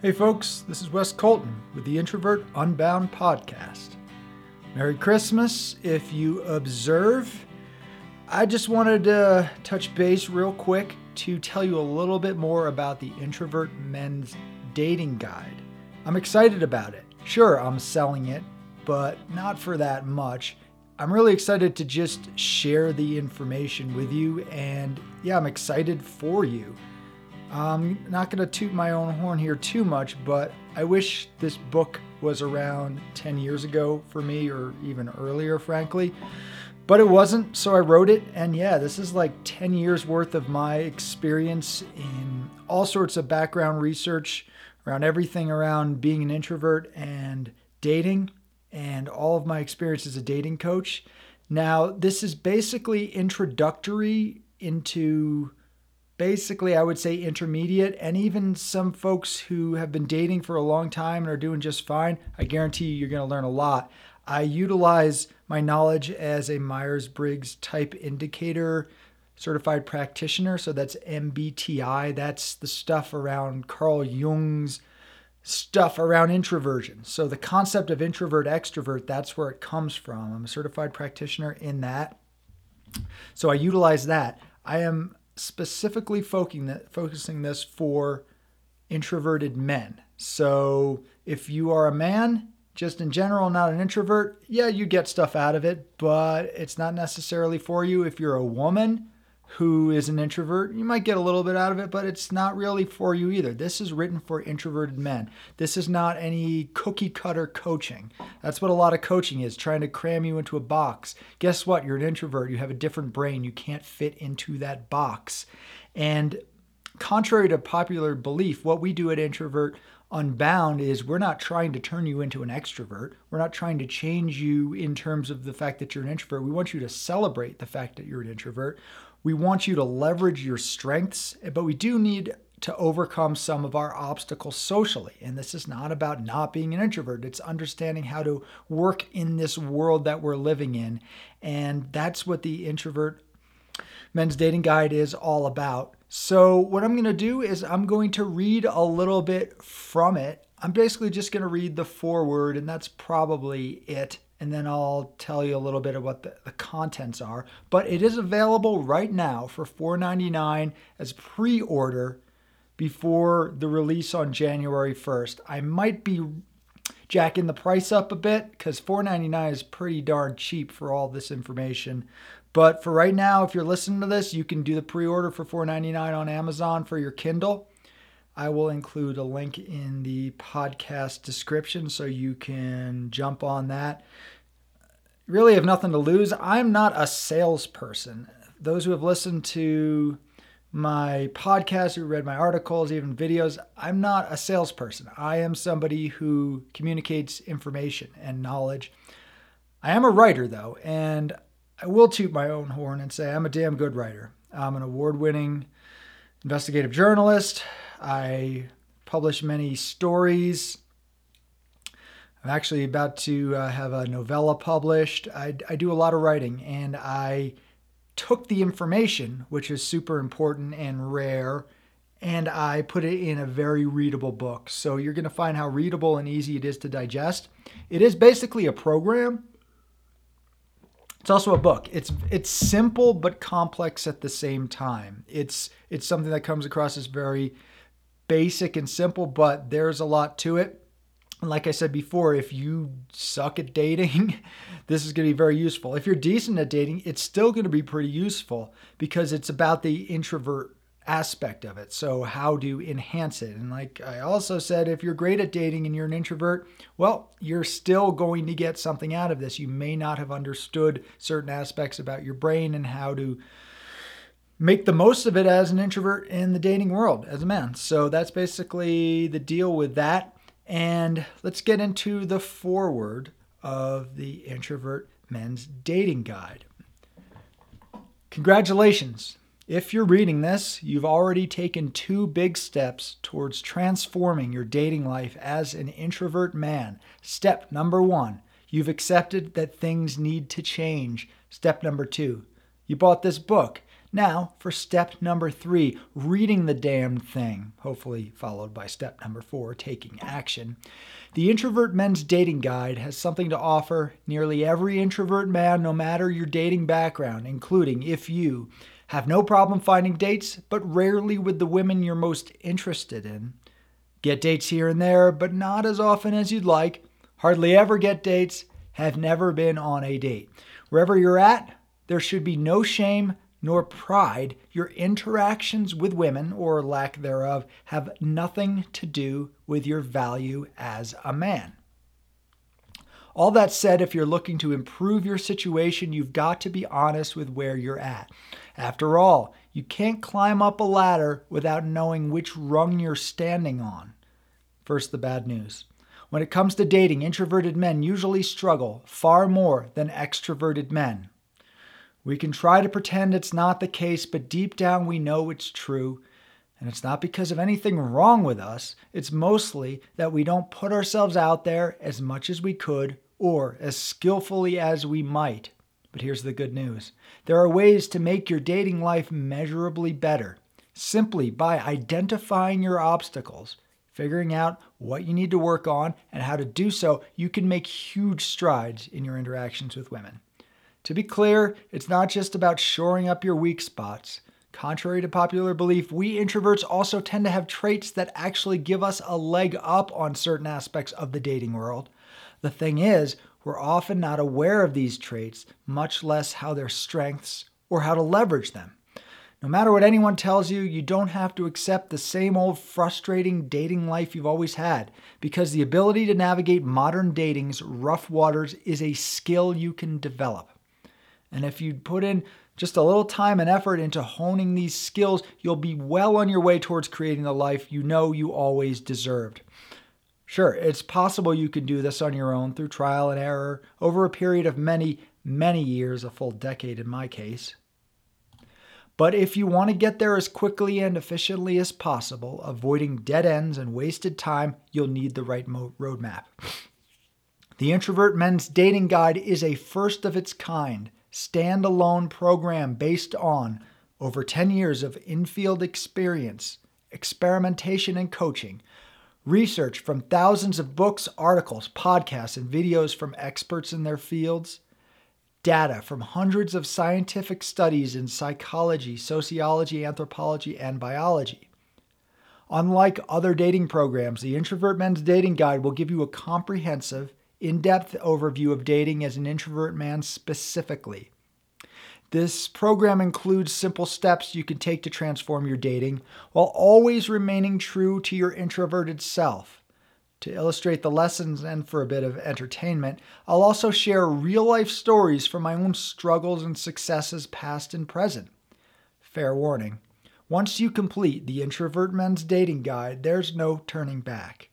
Hey, folks, this is Wes Colton with the Introvert Unbound podcast. Merry Christmas. If you observe, I just wanted to touch base real quick to tell you a little bit more about the Introvert Men's Dating Guide. I'm excited about it. Sure, I'm selling it, but not for that much. I'm really excited to just share the information with you, and yeah, I'm excited for you. I'm not going to toot my own horn here too much, but I wish this book was around 10 years ago for me, or even earlier, frankly. But it wasn't, so I wrote it. And yeah, this is like 10 years worth of my experience in all sorts of background research around everything around being an introvert and dating, and all of my experience as a dating coach. Now, this is basically introductory into basically, I would say intermediate, and even some folks who have been dating for a long time and are doing just fine. I guarantee you, you're going to learn a lot. I utilize my knowledge as a Myers Briggs type indicator certified practitioner. So that's MBTI. That's the stuff around Carl Jung's stuff around introversion. So the concept of introvert extrovert, that's where it comes from. I'm a certified practitioner in that. So I utilize that. I am specifically focusing this for introverted men. So if you are a man, just in general, not an introvert, yeah, you get stuff out of it, but it's not necessarily for you. If you're a woman, who is an introvert, you might get a little bit out of it, but it's not really for you either. This is written for introverted men. This is not any cookie cutter coaching. That's what a lot of coaching is, trying to cram you into a box. Guess what? You're an introvert. You have a different brain. You can't fit into that box. And contrary to popular belief, what we do at Introvert Unbound is we're not trying to turn you into an extrovert. We're not trying to change you in terms of the fact that you're an introvert. We want you to celebrate the fact that you're an introvert. We want you to leverage your strengths, but we do need to overcome some of our obstacles socially. And this is not about not being an introvert, it's understanding how to work in this world that we're living in. And that's what the introvert men's dating guide is all about. So, what I'm going to do is I'm going to read a little bit from it. I'm basically just going to read the foreword, and that's probably it and then I'll tell you a little bit of what the, the contents are. But it is available right now for $4.99 as pre order before the release on January 1st. I might be jacking the price up a bit because $4.99 is pretty darn cheap for all this information. But for right now, if you're listening to this, you can do the pre order for $4.99 on Amazon for your Kindle. I will include a link in the podcast description so you can jump on that. Really have nothing to lose. I'm not a salesperson. Those who have listened to my podcast, who read my articles, even videos, I'm not a salesperson. I am somebody who communicates information and knowledge. I am a writer, though, and I will toot my own horn and say I'm a damn good writer. I'm an award winning investigative journalist. I publish many stories. I'm actually about to uh, have a novella published. I, I do a lot of writing and I took the information, which is super important and rare, and I put it in a very readable book. So you're going to find how readable and easy it is to digest. It is basically a program. It's also a book. It's it's simple but complex at the same time. It's it's something that comes across as very basic and simple, but there's a lot to it. And like I said before, if you suck at dating, this is going to be very useful. If you're decent at dating, it's still going to be pretty useful because it's about the introvert aspect of it. So, how to enhance it. And like I also said, if you're great at dating and you're an introvert, well, you're still going to get something out of this. You may not have understood certain aspects about your brain and how to make the most of it as an introvert in the dating world as a man. So that's basically the deal with that. And let's get into the foreword of the Introvert Men's Dating Guide. Congratulations! If you're reading this, you've already taken two big steps towards transforming your dating life as an introvert man. Step number one, you've accepted that things need to change. Step number two, you bought this book. Now, for step number three reading the damn thing, hopefully followed by step number four taking action. The Introvert Men's Dating Guide has something to offer nearly every introvert man, no matter your dating background, including if you have no problem finding dates, but rarely with the women you're most interested in. Get dates here and there, but not as often as you'd like. Hardly ever get dates, have never been on a date. Wherever you're at, there should be no shame nor pride. Your interactions with women, or lack thereof, have nothing to do with your value as a man. All that said, if you're looking to improve your situation, you've got to be honest with where you're at. After all, you can't climb up a ladder without knowing which rung you're standing on. First, the bad news. When it comes to dating, introverted men usually struggle far more than extroverted men. We can try to pretend it's not the case, but deep down we know it's true. And it's not because of anything wrong with us, it's mostly that we don't put ourselves out there as much as we could or as skillfully as we might. But here's the good news there are ways to make your dating life measurably better simply by identifying your obstacles. Figuring out what you need to work on and how to do so, you can make huge strides in your interactions with women. To be clear, it's not just about shoring up your weak spots. Contrary to popular belief, we introverts also tend to have traits that actually give us a leg up on certain aspects of the dating world. The thing is, we're often not aware of these traits, much less how they're strengths or how to leverage them. No matter what anyone tells you, you don't have to accept the same old frustrating dating life you've always had, because the ability to navigate modern dating's rough waters is a skill you can develop. And if you put in just a little time and effort into honing these skills, you'll be well on your way towards creating the life you know you always deserved. Sure, it's possible you can do this on your own through trial and error over a period of many, many years, a full decade in my case. But if you want to get there as quickly and efficiently as possible, avoiding dead ends and wasted time, you'll need the right mo- roadmap. The Introvert Men's Dating Guide is a first of its kind standalone program based on over 10 years of infield experience, experimentation, and coaching, research from thousands of books, articles, podcasts, and videos from experts in their fields, data from hundreds of scientific studies in psychology, sociology, anthropology, and biology. Unlike other dating programs, the Introvert Men's Dating Guide will give you a comprehensive, in depth overview of dating as an introvert man specifically. This program includes simple steps you can take to transform your dating while always remaining true to your introverted self. To illustrate the lessons and for a bit of entertainment, I'll also share real life stories from my own struggles and successes, past and present. Fair warning once you complete the Introvert Men's Dating Guide, there's no turning back.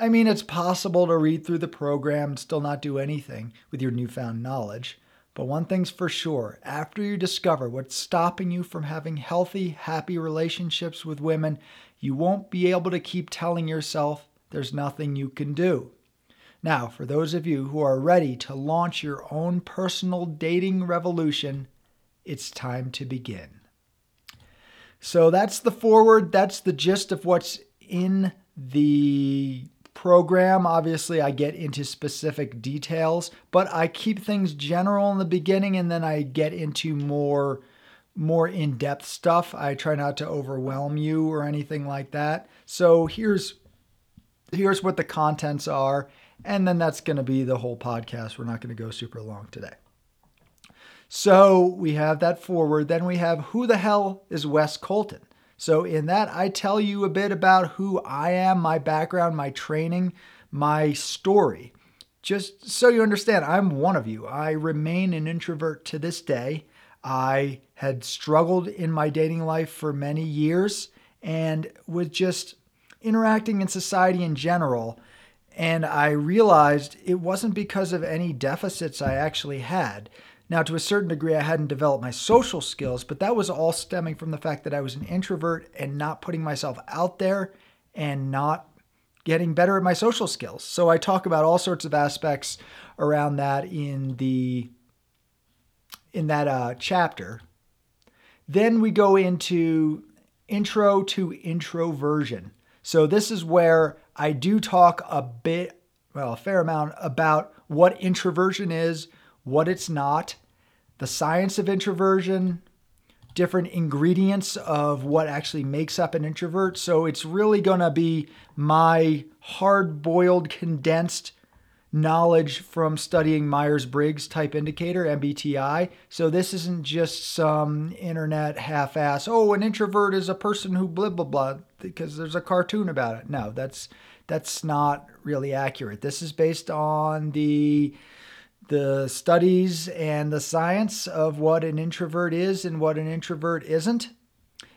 I mean, it's possible to read through the program and still not do anything with your newfound knowledge. But one thing's for sure after you discover what's stopping you from having healthy, happy relationships with women, you won't be able to keep telling yourself there's nothing you can do. Now, for those of you who are ready to launch your own personal dating revolution, it's time to begin. So that's the foreword, that's the gist of what's in the program. Obviously, I get into specific details, but I keep things general in the beginning and then I get into more more in-depth stuff. I try not to overwhelm you or anything like that. So here's here's what the contents are and then that's going to be the whole podcast. We're not going to go super long today. So we have that foreword. Then we have who the hell is Wes Colton? So, in that, I tell you a bit about who I am, my background, my training, my story. Just so you understand, I'm one of you. I remain an introvert to this day. I had struggled in my dating life for many years and with just interacting in society in general. And I realized it wasn't because of any deficits I actually had. Now, to a certain degree, I hadn't developed my social skills, but that was all stemming from the fact that I was an introvert and not putting myself out there and not getting better at my social skills. So I talk about all sorts of aspects around that in the in that uh, chapter. Then we go into intro to introversion. So this is where I do talk a bit, well, a fair amount about what introversion is, what it's not, the science of introversion, different ingredients of what actually makes up an introvert. So it's really going to be my hard boiled, condensed knowledge from studying Myers Briggs type indicator, MBTI. So this isn't just some internet half ass, oh, an introvert is a person who blah, blah, blah, because there's a cartoon about it. No, that's. That's not really accurate. This is based on the the studies and the science of what an introvert is and what an introvert isn't.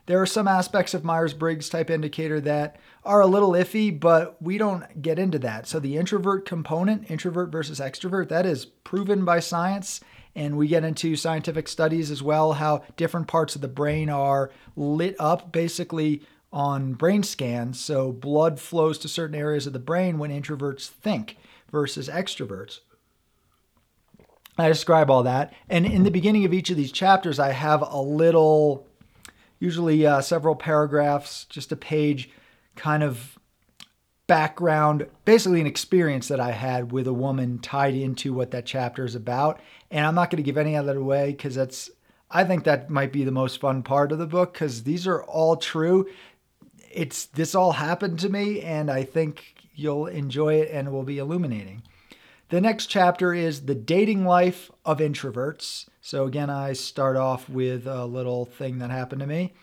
There are some aspects of Myers Briggs type indicator that are a little iffy, but we don't get into that. So, the introvert component, introvert versus extrovert, that is proven by science. And we get into scientific studies as well, how different parts of the brain are lit up basically on brain scans. So, blood flows to certain areas of the brain when introverts think versus extroverts. I describe all that. And in the beginning of each of these chapters, I have a little, usually uh, several paragraphs, just a page, kind of background, basically an experience that I had with a woman tied into what that chapter is about. And I'm not going to give any of that away because that's, I think that might be the most fun part of the book because these are all true. It's this all happened to me, and I think you'll enjoy it and it will be illuminating. The next chapter is the dating life of introverts. So, again, I start off with a little thing that happened to me.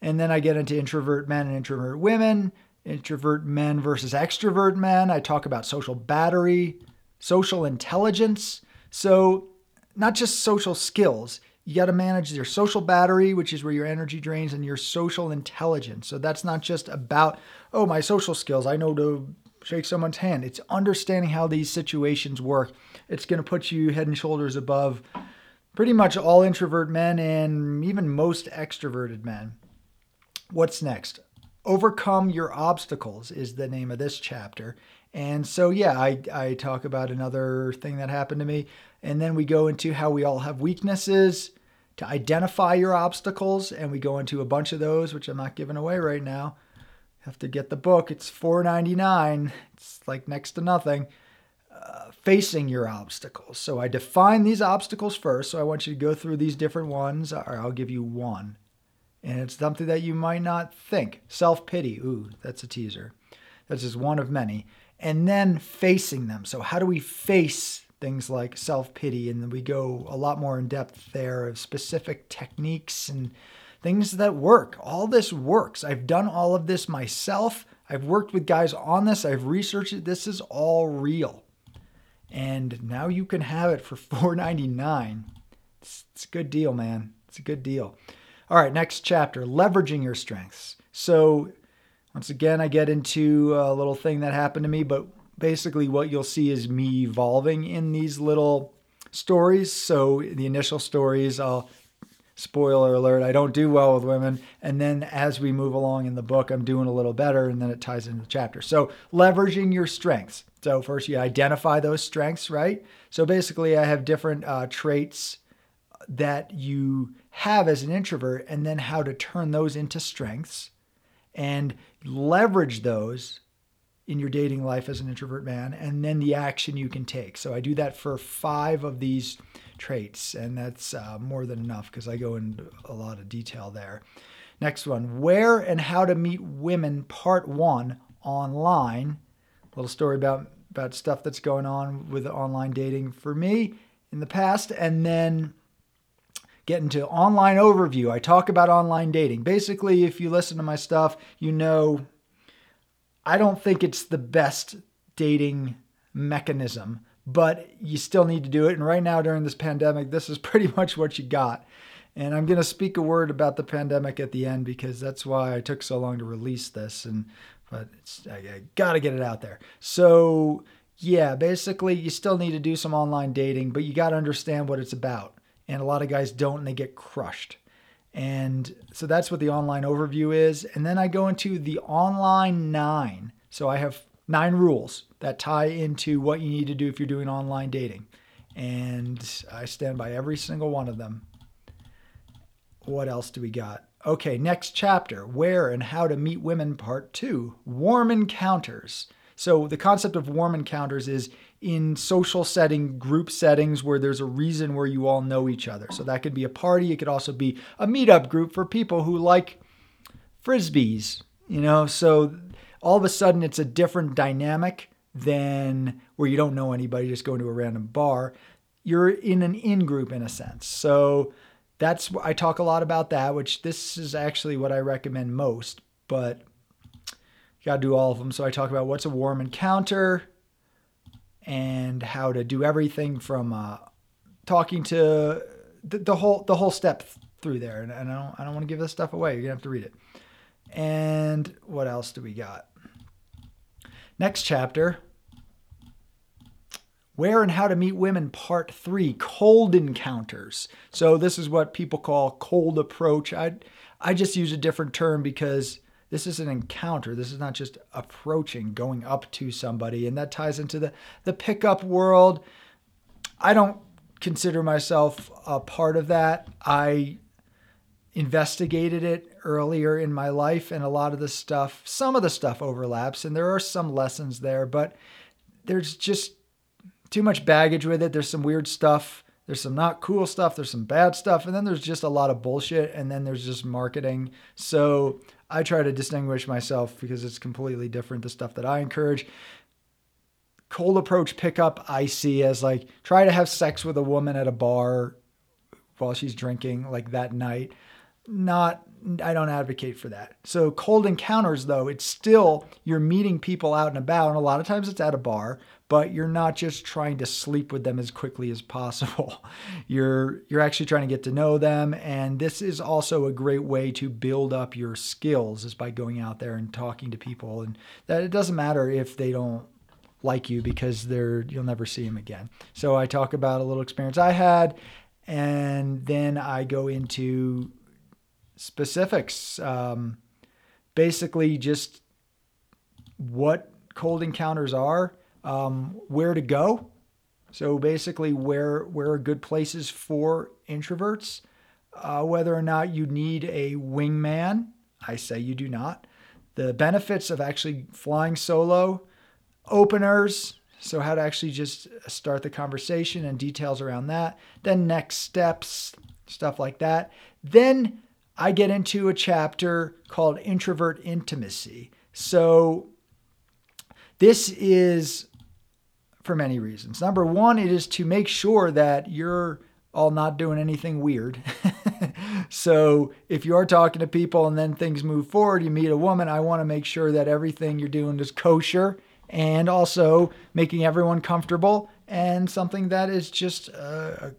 And then I get into introvert men and introvert women, introvert men versus extrovert men. I talk about social battery, social intelligence. So, not just social skills, you got to manage your social battery, which is where your energy drains, and your social intelligence. So, that's not just about, oh, my social skills. I know to shake someone's hand. It's understanding how these situations work. It's going to put you head and shoulders above pretty much all introvert men and even most extroverted men. What's next? Overcome Your Obstacles is the name of this chapter. And so, yeah, I, I talk about another thing that happened to me. And then we go into how we all have weaknesses, to identify your obstacles. And we go into a bunch of those, which I'm not giving away right now have to get the book. It's $4.99. It's like next to nothing. Uh, facing your obstacles. So I define these obstacles first. So I want you to go through these different ones, or I'll give you one. And it's something that you might not think. Self pity. Ooh, that's a teaser. That's just one of many. And then facing them. So, how do we face things like self pity? And we go a lot more in depth there of specific techniques and things that work. All this works. I've done all of this myself. I've worked with guys on this. I've researched it. This is all real. And now you can have it for $4.99. It's, it's a good deal, man. It's a good deal. All right, next chapter leveraging your strengths. So, once again, I get into a little thing that happened to me, but basically, what you'll see is me evolving in these little stories. So, the initial stories, I'll spoiler alert, I don't do well with women. And then as we move along in the book, I'm doing a little better, and then it ties into the chapter. So, leveraging your strengths. So, first you identify those strengths, right? So, basically, I have different uh, traits that you have as an introvert, and then how to turn those into strengths and leverage those in your dating life as an introvert man, and then the action you can take. So, I do that for five of these traits, and that's uh, more than enough because I go into a lot of detail there. Next one Where and How to Meet Women, Part One, online. A little story about, about stuff that's going on with online dating for me in the past, and then get into online overview. I talk about online dating. Basically, if you listen to my stuff, you know I don't think it's the best dating mechanism but you still need to do it. And right now, during this pandemic, this is pretty much what you got. And I'm going to speak a word about the pandemic at the end because that's why I took so long to release this. And but I, I got to get it out there. So yeah, basically, you still need to do some online dating, but you got to understand what it's about. And a lot of guys don't, and they get crushed. And so that's what the online overview is. And then I go into the online nine. So I have nine rules that tie into what you need to do if you're doing online dating. And I stand by every single one of them. what else do we got? Okay, next chapter Where and How to Meet Women, Part 2 Warm Encounters. So, the concept of warm encounters is in social setting, group settings where there's a reason where you all know each other. So, that could be a party, it could also be a meetup group for people who like frisbees, you know? So, all of a sudden, it's a different dynamic than where you don't know anybody, just going to a random bar. You're in an in group in a sense. So, that's I talk a lot about that, which this is actually what I recommend most, but you got to do all of them. So I talk about what's a warm encounter and how to do everything from uh, talking to the, the, whole the whole step through there. And, and I don't I don't want to give this stuff away. You're gonna have to read it. And what else do we got? Next chapter where and How to Meet Women, Part 3 Cold Encounters. So, this is what people call cold approach. I, I just use a different term because this is an encounter. This is not just approaching, going up to somebody. And that ties into the, the pickup world. I don't consider myself a part of that. I investigated it earlier in my life, and a lot of the stuff, some of the stuff overlaps, and there are some lessons there, but there's just too much baggage with it. There's some weird stuff. There's some not cool stuff. There's some bad stuff. And then there's just a lot of bullshit. And then there's just marketing. So I try to distinguish myself because it's completely different, the stuff that I encourage. Cold approach pickup, I see as like try to have sex with a woman at a bar while she's drinking, like that night. Not I don't advocate for that. So cold encounters though, it's still you're meeting people out and about and a lot of times it's at a bar, but you're not just trying to sleep with them as quickly as possible. You're you're actually trying to get to know them and this is also a great way to build up your skills is by going out there and talking to people and that it doesn't matter if they don't like you because they're you'll never see them again. So I talk about a little experience I had and then I go into specifics. Um, basically, just what cold encounters are, um, where to go. So basically, where where are good places for introverts? Uh, whether or not you need a wingman, I say you do not. The benefits of actually flying solo, openers, so how to actually just start the conversation and details around that. Then next steps, stuff like that. Then I get into a chapter called Introvert Intimacy. So, this is for many reasons. Number one, it is to make sure that you're all not doing anything weird. so, if you are talking to people and then things move forward, you meet a woman, I want to make sure that everything you're doing is kosher and also making everyone comfortable and something that is just a,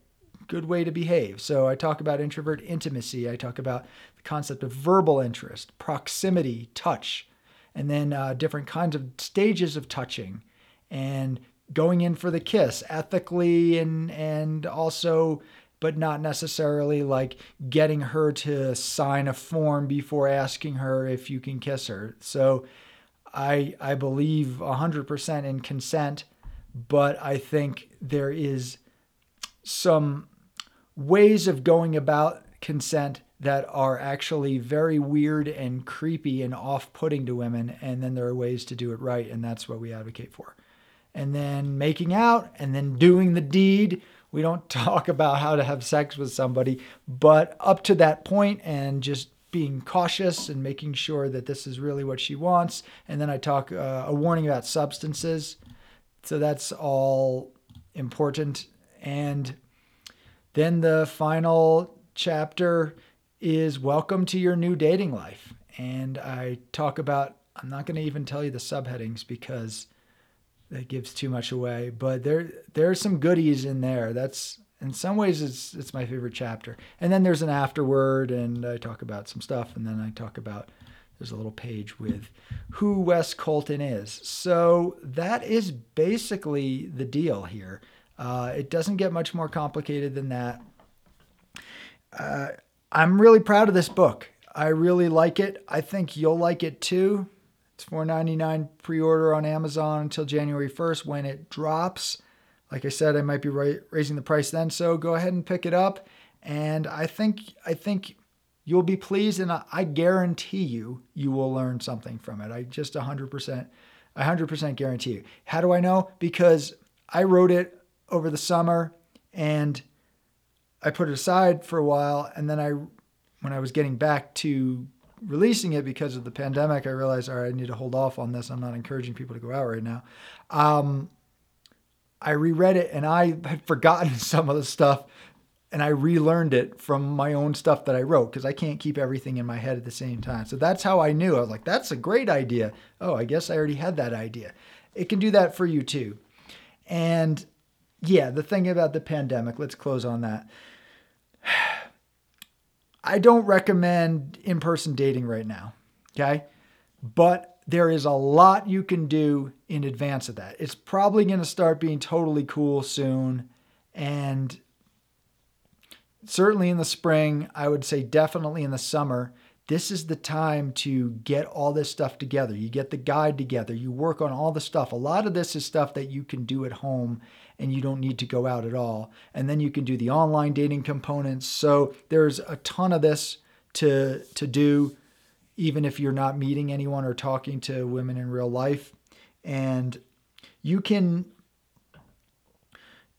good way to behave. So I talk about introvert intimacy. I talk about the concept of verbal interest, proximity, touch, and then uh, different kinds of stages of touching and going in for the kiss ethically and and also but not necessarily like getting her to sign a form before asking her if you can kiss her. So I I believe 100% in consent, but I think there is some ways of going about consent that are actually very weird and creepy and off putting to women. And then there are ways to do it right. And that's what we advocate for. And then making out and then doing the deed. We don't talk about how to have sex with somebody, but up to that point and just being cautious and making sure that this is really what she wants. And then I talk uh, a warning about substances. So that's all important. And then the final chapter is Welcome to Your New Dating Life. And I talk about, I'm not going to even tell you the subheadings because that gives too much away, but there there are some goodies in there. That's in some ways it's it's my favorite chapter. And then there's an afterword and I talk about some stuff and then I talk about there's a little page with who Wes Colton is. So that is basically the deal here. Uh, it doesn't get much more complicated than that. Uh, I'm really proud of this book. I really like it. I think you'll like it too. It's $4.99 pre-order on Amazon until January 1st when it drops. Like I said, I might be ra- raising the price then, so go ahead and pick it up. And I think I think You'll be pleased, and I guarantee you, you will learn something from it. I just 100%, 100% guarantee you. How do I know? Because I wrote it over the summer and I put it aside for a while, and then I, when I was getting back to releasing it because of the pandemic, I realized, all right, I need to hold off on this. I'm not encouraging people to go out right now. Um, I reread it and I had forgotten some of the stuff and I relearned it from my own stuff that I wrote because I can't keep everything in my head at the same time. So that's how I knew. I was like, that's a great idea. Oh, I guess I already had that idea. It can do that for you too. And yeah, the thing about the pandemic, let's close on that. I don't recommend in person dating right now. Okay. But there is a lot you can do in advance of that. It's probably going to start being totally cool soon. And certainly in the spring, I would say definitely in the summer, this is the time to get all this stuff together. You get the guide together, you work on all the stuff. A lot of this is stuff that you can do at home and you don't need to go out at all. And then you can do the online dating components. So there's a ton of this to to do even if you're not meeting anyone or talking to women in real life and you can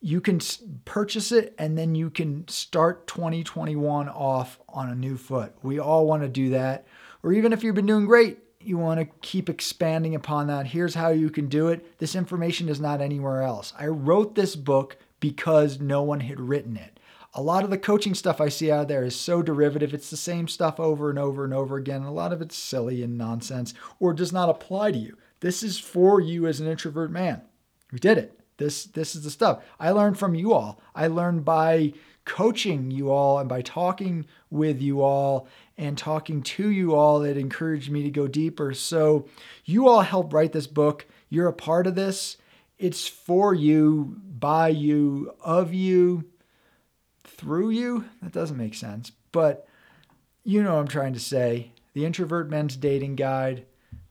you can purchase it and then you can start 2021 off on a new foot. We all want to do that. Or even if you've been doing great, you want to keep expanding upon that. Here's how you can do it. This information is not anywhere else. I wrote this book because no one had written it. A lot of the coaching stuff I see out there is so derivative. It's the same stuff over and over and over again. A lot of it's silly and nonsense or does not apply to you. This is for you as an introvert man. We did it. This this is the stuff. I learned from you all. I learned by coaching you all and by talking with you all and talking to you all it encouraged me to go deeper. So you all helped write this book. You're a part of this. It's for you, by you, of you, through you. That doesn't make sense. But you know what I'm trying to say. The Introvert Men's Dating Guide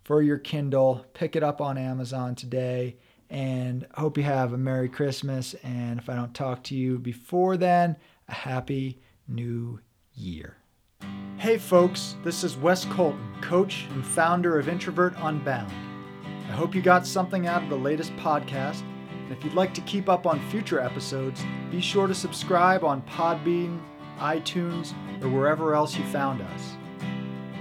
for your Kindle. Pick it up on Amazon today and hope you have a Merry Christmas. And if I don't talk to you before then, a Happy New Year. Hey, folks, this is Wes Colton, coach and founder of Introvert Unbound. I hope you got something out of the latest podcast. And if you'd like to keep up on future episodes, be sure to subscribe on Podbean, iTunes, or wherever else you found us.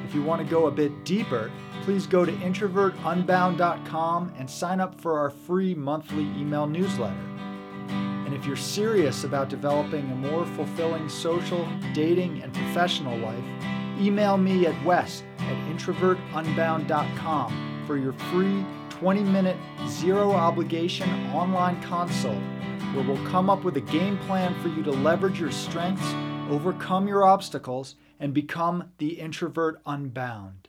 If you want to go a bit deeper, please go to introvertunbound.com and sign up for our free monthly email newsletter. And if you're serious about developing a more fulfilling social, dating, and professional life, email me at wes at introvertunbound.com for your free 20 minute, zero obligation online consult where we'll come up with a game plan for you to leverage your strengths, overcome your obstacles, and become the introvert unbound.